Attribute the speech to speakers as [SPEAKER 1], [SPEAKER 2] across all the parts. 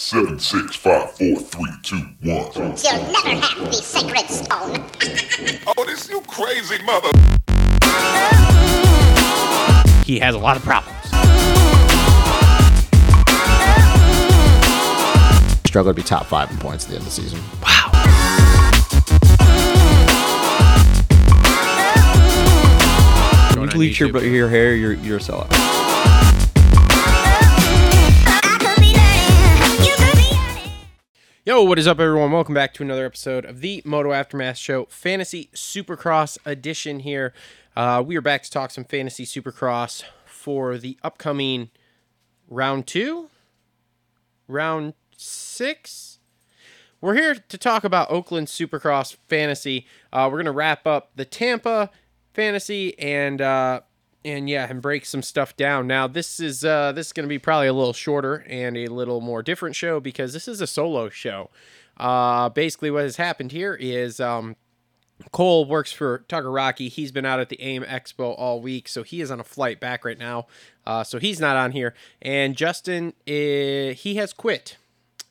[SPEAKER 1] Seven, six, five, four, three, two, one.
[SPEAKER 2] You'll never have the sacred stone.
[SPEAKER 1] Oh, this you crazy mother.
[SPEAKER 3] He has a lot of problems.
[SPEAKER 4] Struggle to be top five in points at the end of the season.
[SPEAKER 3] Wow. on
[SPEAKER 5] bleach your, your hair, you're, you're a sellout.
[SPEAKER 3] Yo, what is up, everyone? Welcome back to another episode of the Moto Aftermath Show, Fantasy Supercross Edition. Here, uh, we are back to talk some Fantasy Supercross for the upcoming round two, round six. We're here to talk about Oakland Supercross Fantasy. Uh, we're gonna wrap up the Tampa Fantasy and uh, and yeah, and break some stuff down. Now this is uh, this is gonna be probably a little shorter and a little more different show because this is a solo show. Uh, basically, what has happened here is um, Cole works for Tucker Rocky. He's been out at the AIM Expo all week, so he is on a flight back right now. Uh, so he's not on here. And Justin, eh, he has quit.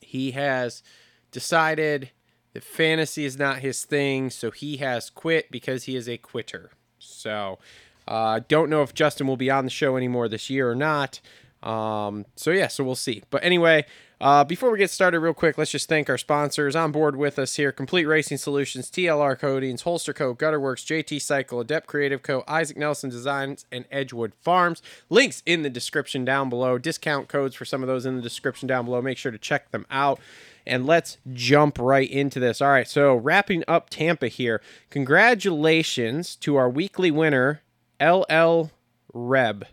[SPEAKER 3] He has decided that fantasy is not his thing, so he has quit because he is a quitter. So, uh, don't know if Justin will be on the show anymore this year or not. Um, so yeah, so we'll see. But anyway, uh, before we get started, real quick, let's just thank our sponsors on board with us here: Complete Racing Solutions, TLR Coatings, Holster Co, Gutter Worx, JT Cycle, Adept Creative Co, Isaac Nelson Designs, and Edgewood Farms. Links in the description down below. Discount codes for some of those in the description down below. Make sure to check them out. And let's jump right into this. All right, so wrapping up Tampa here. Congratulations to our weekly winner, LL Reb.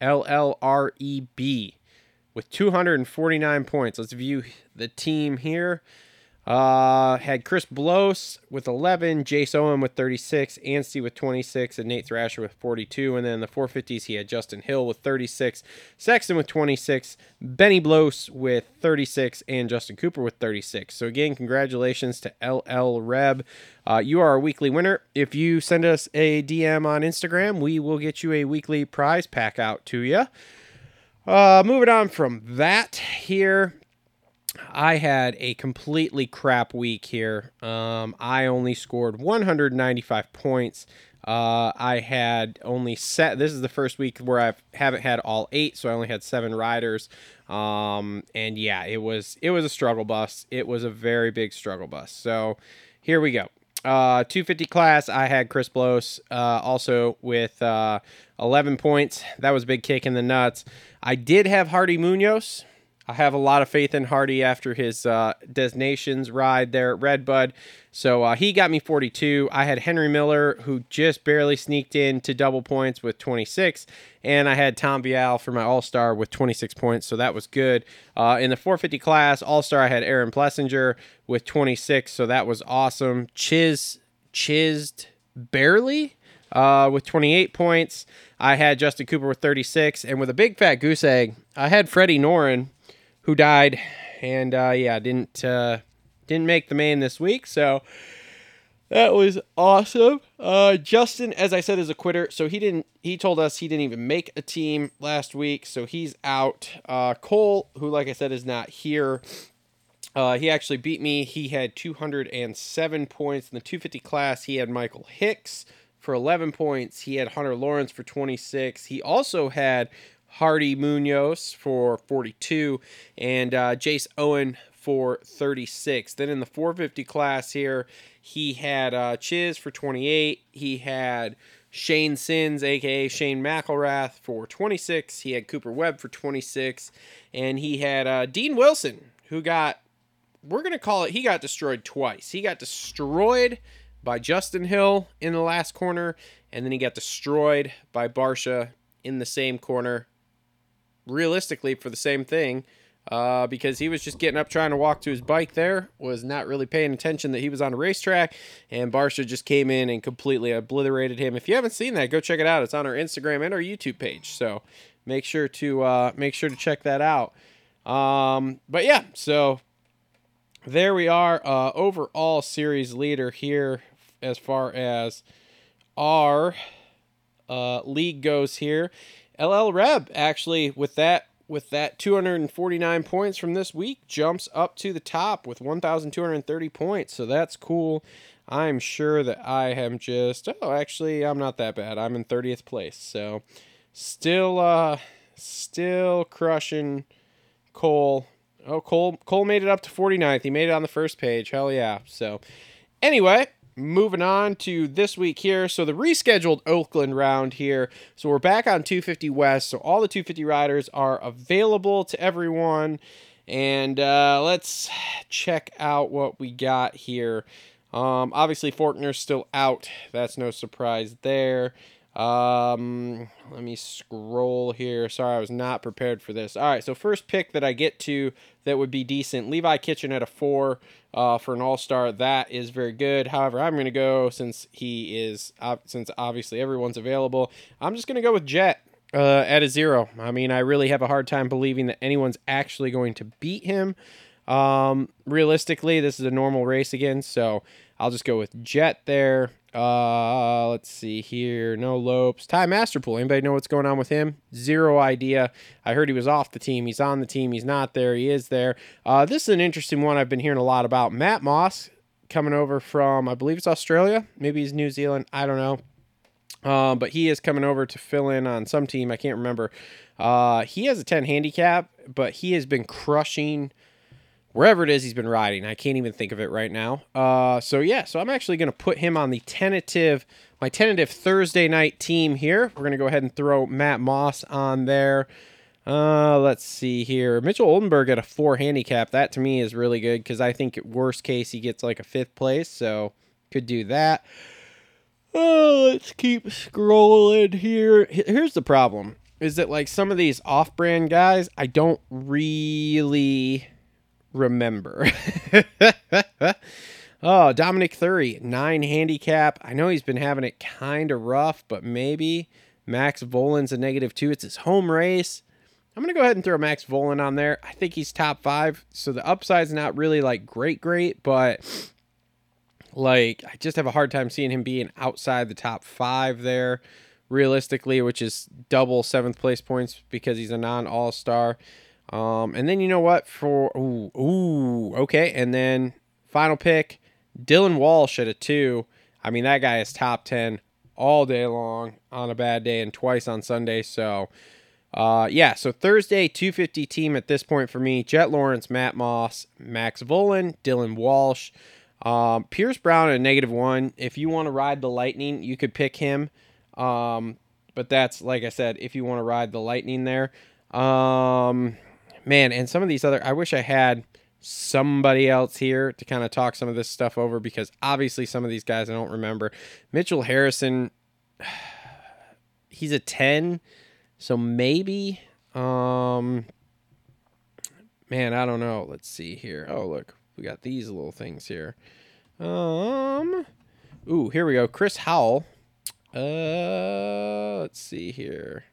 [SPEAKER 3] L L R E B with 249 points. Let's view the team here. Uh, had Chris Blose with 11, Jace Owen with 36, Anstey with 26, and Nate Thrasher with 42. And then in the 450s, he had Justin Hill with 36, Sexton with 26, Benny Bloss with 36, and Justin Cooper with 36. So again, congratulations to LL Reb. Uh, you are a weekly winner. If you send us a DM on Instagram, we will get you a weekly prize pack out to you. Uh, moving on from that here. I had a completely crap week here. Um, I only scored 195 points. Uh, I had only set. This is the first week where I haven't had all eight, so I only had seven riders. Um, and yeah, it was it was a struggle bus. It was a very big struggle bus. So here we go. Uh, 250 class. I had Chris Blose uh, also with uh, 11 points. That was a big kick in the nuts. I did have Hardy Munoz. I have a lot of faith in Hardy after his uh, Des Nations ride there at Redbud. So uh, he got me 42. I had Henry Miller, who just barely sneaked in to double points with 26. And I had Tom Vialle for my All Star with 26 points. So that was good. Uh, in the 450 class, All Star, I had Aaron Plessinger with 26. So that was awesome. Chiz, chizzed barely uh, with 28 points. I had Justin Cooper with 36. And with a big fat goose egg, I had Freddie Noren who died, and uh, yeah, didn't uh, didn't make the main this week. So that was awesome. Uh, Justin, as I said, is a quitter, so he didn't. He told us he didn't even make a team last week, so he's out. Uh, Cole, who like I said is not here. Uh, he actually beat me. He had 207 points in the 250 class. He had Michael Hicks for 11 points. He had Hunter Lawrence for 26. He also had Hardy Munoz for 42 and uh, Jace Owen for 36. Then in the 450 class here, he had uh, Chiz for 28. He had Shane Sins, aka Shane McElrath, for 26. He had Cooper Webb for 26. And he had uh, Dean Wilson, who got, we're going to call it, he got destroyed twice. He got destroyed by Justin Hill in the last corner, and then he got destroyed by Barcia in the same corner realistically for the same thing uh, because he was just getting up trying to walk to his bike there, was not really paying attention that he was on a racetrack, and Barcia just came in and completely obliterated him. If you haven't seen that, go check it out. It's on our Instagram and our YouTube page, so make sure to uh, make sure to check that out. Um, but yeah, so there we are. Uh, overall series leader here as far as our uh, league goes here. LL Reb actually with that with that 249 points from this week jumps up to the top with 1,230 points. So that's cool. I'm sure that I am just oh actually I'm not that bad. I'm in 30th place. So still uh still crushing Cole. Oh Cole Cole made it up to 49th. He made it on the first page. Hell yeah. So anyway, moving on to this week here. So the rescheduled Oakland round here. So we're back on 250 West. So all the 250 riders are available to everyone. And uh, let's check out what we got here. Um, obviously, Forkner's still out. That's no surprise there. Um, let me scroll here. Sorry, I was not prepared for this. All right, so first pick that I get to that would be decent Levi Kitchen at a four uh, for an all star. That is very good. However, I'm going to go since he is, uh, since obviously everyone's available, I'm just going to go with Jett. Uh, at a zero. I mean, I really have a hard time believing that anyone's actually going to beat him. Um, realistically, this is a normal race again, so I'll just go with Jett there. Uh, let's see here. No Lopes. Ty Masterpool. Anybody know what's going on with him? Zero idea. I heard he was off the team. He's on the team. He's not there. He is there. Uh, this is an interesting one I've been hearing a lot about. Matt Moss coming over from, I believe it's Australia. Maybe he's New Zealand. I don't know. Um, but he is coming over to fill in on some team. I can't remember. Uh, he has a 10 handicap, but he has been crushing wherever it is he's been riding. I can't even think of it right now. Uh, so yeah, so I'm actually going to put him on the tentative, my tentative Thursday night team here. We're going to go ahead and throw Matt Moss on there. Uh, let's see here. Mitchell Oldenburg at a four handicap. That to me is really good because I think worst case he gets like a fifth place. So could do that. Oh, let's keep scrolling here. Here's the problem is that like some of these off-brand guys, I don't really remember. oh, Dominique Thury, nine handicap. I know he's been having it kind of rough, but maybe Max Vohland's a negative two. It's his home race. I'm gonna go ahead and throw Max Vohland on there. I think he's top five, so the upside's not really like great, great, but like I just have a hard time seeing him being outside the top five there, realistically, which is double seventh place points because he's a non All Star. Um, and then you know what? For ooh, ooh, okay. And then final pick, Dylan Walsh at a two. I mean, that guy is top ten all day long on a bad day and twice on Sunday. So, uh, yeah. So Thursday, two fifty team at this point for me: Jett Lawrence, Matt Moss, Max Vohland, Dylan Walsh, um, Pierce Brown at negative one. If you want to ride the Lightning, you could pick him. Um, but that's like I said, if you want to ride the Lightning there. Um, man, and some of these other, I wish I had somebody else here to kind of talk some of this stuff over because obviously some of these guys I don't remember. Mitchell Harrison, he's a 10, so maybe. Um, man, I don't know. Let's see here. Oh, look, we got these little things here. Um, ooh, here we go. Chris Howell. Uh, let's see here.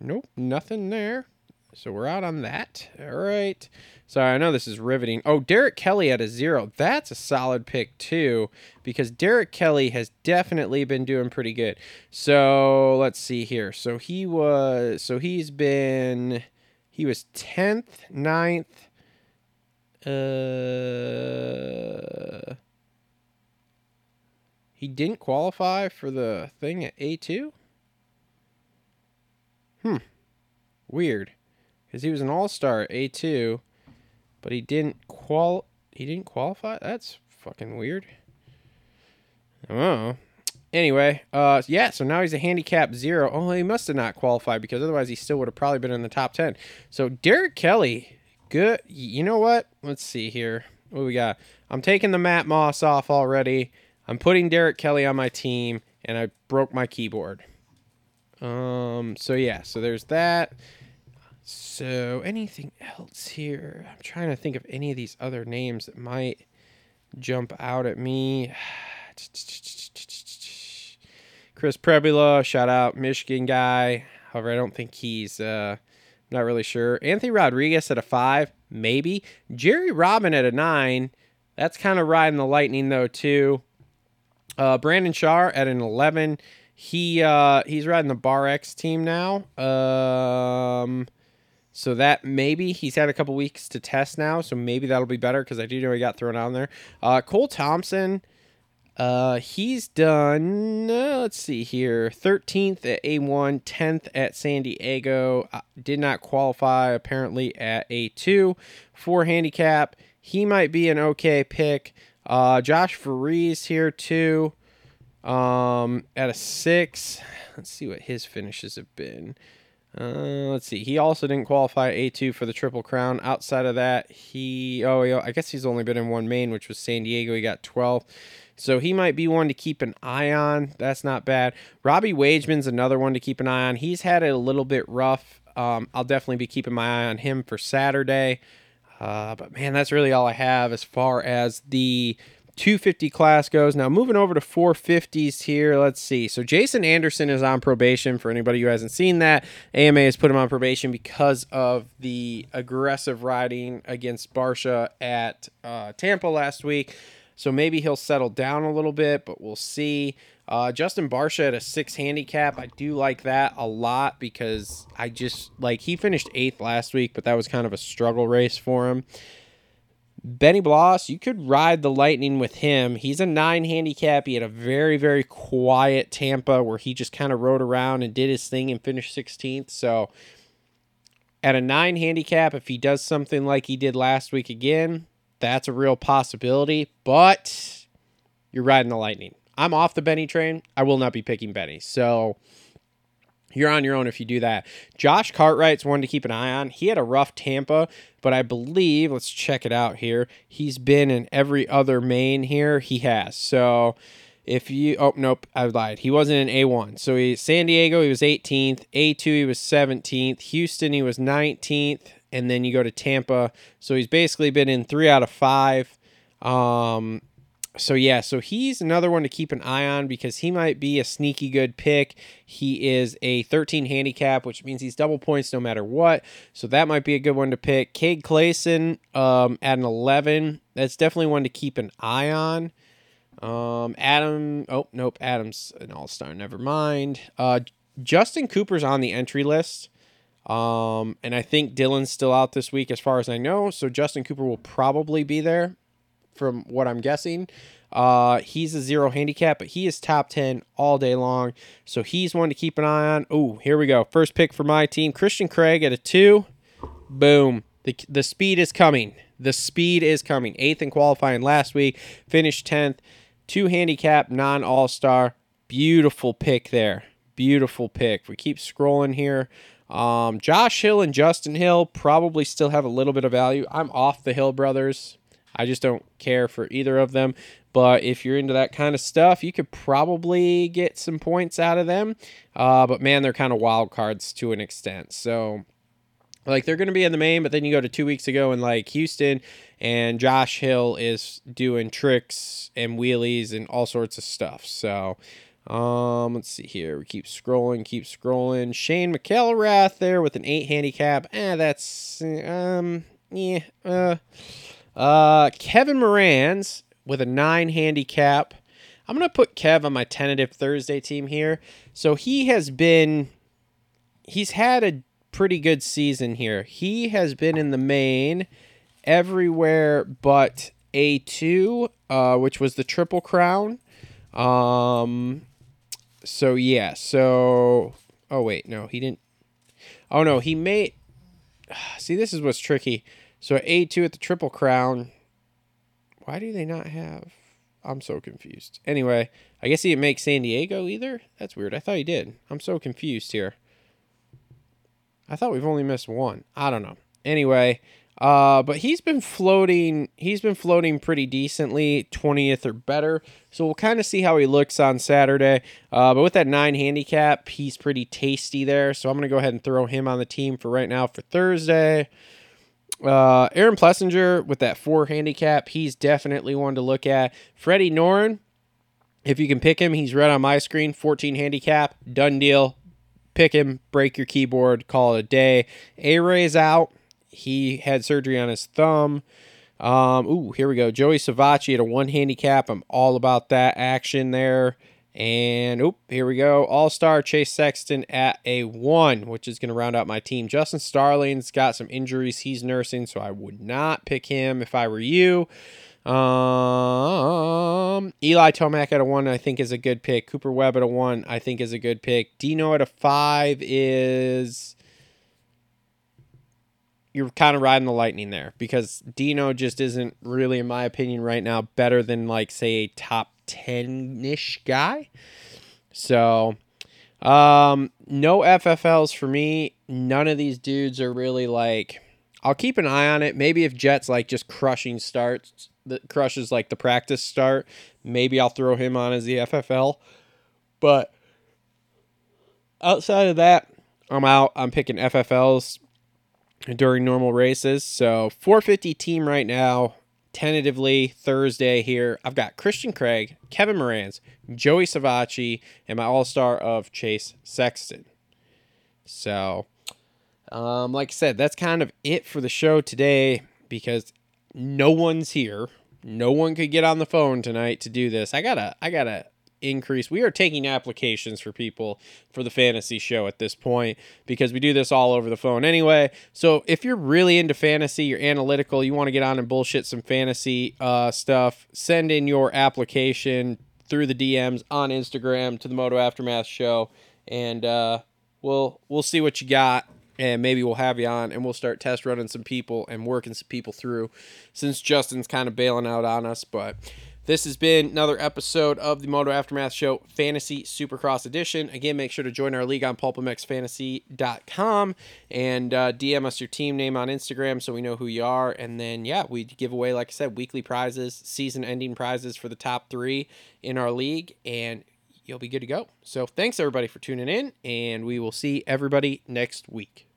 [SPEAKER 3] Nope, nothing there. So we're out on that. All right. Sorry, I know this is riveting. Oh, Derek Kelley at a zero. That's a solid pick, too, because Derek Kelley has definitely been doing pretty good. So let's see here. So he was, so he's been, he was 10th, 9th. Uh, he didn't qualify for the thing at A2? Hmm. Weird. Because he was an all-star A2, but he didn't qual he didn't qualify? That's fucking weird. Oh. Anyway, uh yeah, so now he's a handicap zero. Oh, he must have not qualified because otherwise he still would have probably been in the top ten. So Derek Kelley, good you know what? Let's see here. What we got? I'm taking the Matt Moss off already. I'm putting Derek Kelley on my team, and I broke my keyboard. Um, so yeah, so there's that. So anything else here? I'm trying to think of any of these other names that might jump out at me. Chris Prebula, shout out Michigan guy. However, I don't think he's uh not really sure. Anthony Rodriguez at a five, maybe. Jerry Robin at a nine. That's kind of riding the lightning though too. Uh, Brandon Shar at an eleven he uh, he's riding the Bar X team now. Um, so that maybe he's had a couple weeks to test now, so maybe that'll be better because I do know he got thrown out there. Uh, Cole Thompson. Uh, he's done, uh, let's see here, 13th at A1, 10th at San Diego. Did not qualify apparently at A2 for handicap. He might be an okay pick. Uh, Josh Faries here too. Um, at a six. Let's see what his finishes have been. Uh, let's see. He also didn't qualify A2 for the Triple Crown. Outside of that, he, oh, yeah, I guess he's only been in one main, which was San Diego. He got 12th. So he might be one to keep an eye on. That's not bad. Robbie Wageman's another one to keep an eye on. He's had it a little bit rough. Um, I'll definitely be keeping my eye on him for Saturday. Uh, but man, that's really all I have as far as the 250 class goes. Now moving over to 450s here. Let's see. So Jason Anderson is on probation. For anybody who hasn't seen that, AMA has put him on probation because of the aggressive riding against Barcia at uh, Tampa last week. So maybe he'll settle down a little bit, but we'll see. Uh, Justin Barcia at a six handicap. I do like that a lot because I just like he finished eighth last week, but that was kind of a struggle race for him. Benny Bloss, you could ride the Lightning with him. He's a nine handicap. He had a very, very quiet Tampa where he just kind of rode around and did his thing and finished 16th. So at a nine handicap, if he does something like he did last week again, that's a real possibility, but you're riding the Lightning. I'm off the Benny train. I will not be picking Benny. So you're on your own if you do that. Josh Cartwright's one to keep an eye on. He had a rough Tampa, but I believe, let's check it out here. He's been in every other main here. He has. So if you, oh, nope, I lied. He wasn't in A1. So he, San Diego, he was 18th. A2, he was 17th. Houston, he was 19th and then you go to Tampa. So he's basically been in three out of five. Um, so yeah, so he's another one to keep an eye on because he might be a sneaky good pick. He is a 13 handicap, which means he's double points no matter what. So that might be a good one to pick. Cade Clason um, at an 11. That's definitely one to keep an eye on. Um, Adam, oh nope, Adam's an all star. Never mind. Uh, Justin Cooper's on the entry list. Um, and I think Dylan's still out this week, as far as I know. So Justin Cooper will probably be there, from what I'm guessing. Uh, he's a zero handicap, but he is top 10 all day long. So he's one to keep an eye on. Oh, here we go. First pick for my team Christian Craig at a two. Boom. The, the speed is coming. The speed is coming. Eighth in qualifying last week, finished 10th. Two handicap, non all star. Beautiful pick there. Beautiful pick. We keep scrolling here. Um, Josh Hill and Justin Hill probably still have a little bit of value. I'm off the Hill brothers. I just don't care for either of them. But if you're into that kind of stuff, you could probably get some points out of them. Uh, but man, they're kind of wild cards to an extent. So, like, they're going to be in the main, but then you go to two weeks ago in like Houston, and Josh Hill is doing tricks and wheelies and all sorts of stuff. So, um, let's see here. We keep scrolling, keep scrolling. Shane McElrath there with an eight handicap. Eh, that's um, yeah. Uh, uh, Kevin Moranz with a nine handicap. I'm gonna put Kev on my tentative Thursday team here. So he has been, he's had a pretty good season here. He has been in the main everywhere but A2, uh, which was the Triple Crown. Um, so yeah, so oh wait, no, he didn't. Oh no, he made. See, this is what's tricky. So A two at the Triple Crown. Why do they not have? I'm so confused. Anyway, I guess he didn't make San Diego either. That's weird. I thought he did. I'm so confused here. I thought we've only missed one. I don't know. Anyway, uh, but he's been floating. He's been floating pretty decently, twentieth or better. So we'll kind of see how he looks on Saturday. Uh, but with that nine handicap, he's pretty tasty there. So I'm gonna go ahead and throw him on the team for right now for Thursday. Uh, Aaron Plessinger with that four handicap, he's definitely one to look at. Freddie Noren, if you can pick him, he's red on my screen. 14 handicap, done deal. Pick him, break your keyboard, call it a day. A Ray's out. He had surgery on his thumb. Um, ooh, here we go. Joey Savatgy at a one handicap. I'm all about that action there. And oop, here we go. All star Chase Sexton at a one, which is going to round out my team. Justin Starling's got some injuries he's nursing, so I would not pick him if I were you. Um, Eli Tomac at a one, I think is a good pick. Cooper Webb at a one, I think is a good pick. Dino at a five is you're kind of riding the lightning there because Dino just isn't really, in my opinion, right now better than like say a top ten ish guy. So, um, no FFLs for me. None of these dudes are really like. I'll keep an eye on it. Maybe if Jett's like just crushing starts that crushes like the practice start, maybe I'll throw him on as the FFL. But outside of that, I'm out. I'm picking FFLs during normal races. So 450 team right now, tentatively Thursday here. I've got Christian Craig, Kevin Moranz, Joey Savatgy, and my all star of Chase Sexton. So, um, like I said, that's kind of it for the show today because no one's here. No one could get on the phone tonight to do this. I gotta, I gotta increase. We are taking applications for people for the fantasy show at this point because we do this all over the phone anyway. So if you're really into fantasy, you're analytical, you want to get on and bullshit some fantasy uh, stuff, send in your application through the DMs on Instagram to the Moto Aftermath show, and uh, we'll we'll see what you got. And maybe we'll have you on and we'll start test running some people and working some people through since Justin's kind of bailing out on us. But this has been another episode of the Moto Aftermath Show Fantasy Supercross Edition. Again, make sure to join our league on pulpmxfantasy.com and uh, DM us your team name on Instagram so we know who you are. And then, yeah, we give away, like I said, weekly prizes, season ending prizes for the top three in our league. And you'll be good to go. So thanks, everybody, for tuning in. And we will see everybody next week.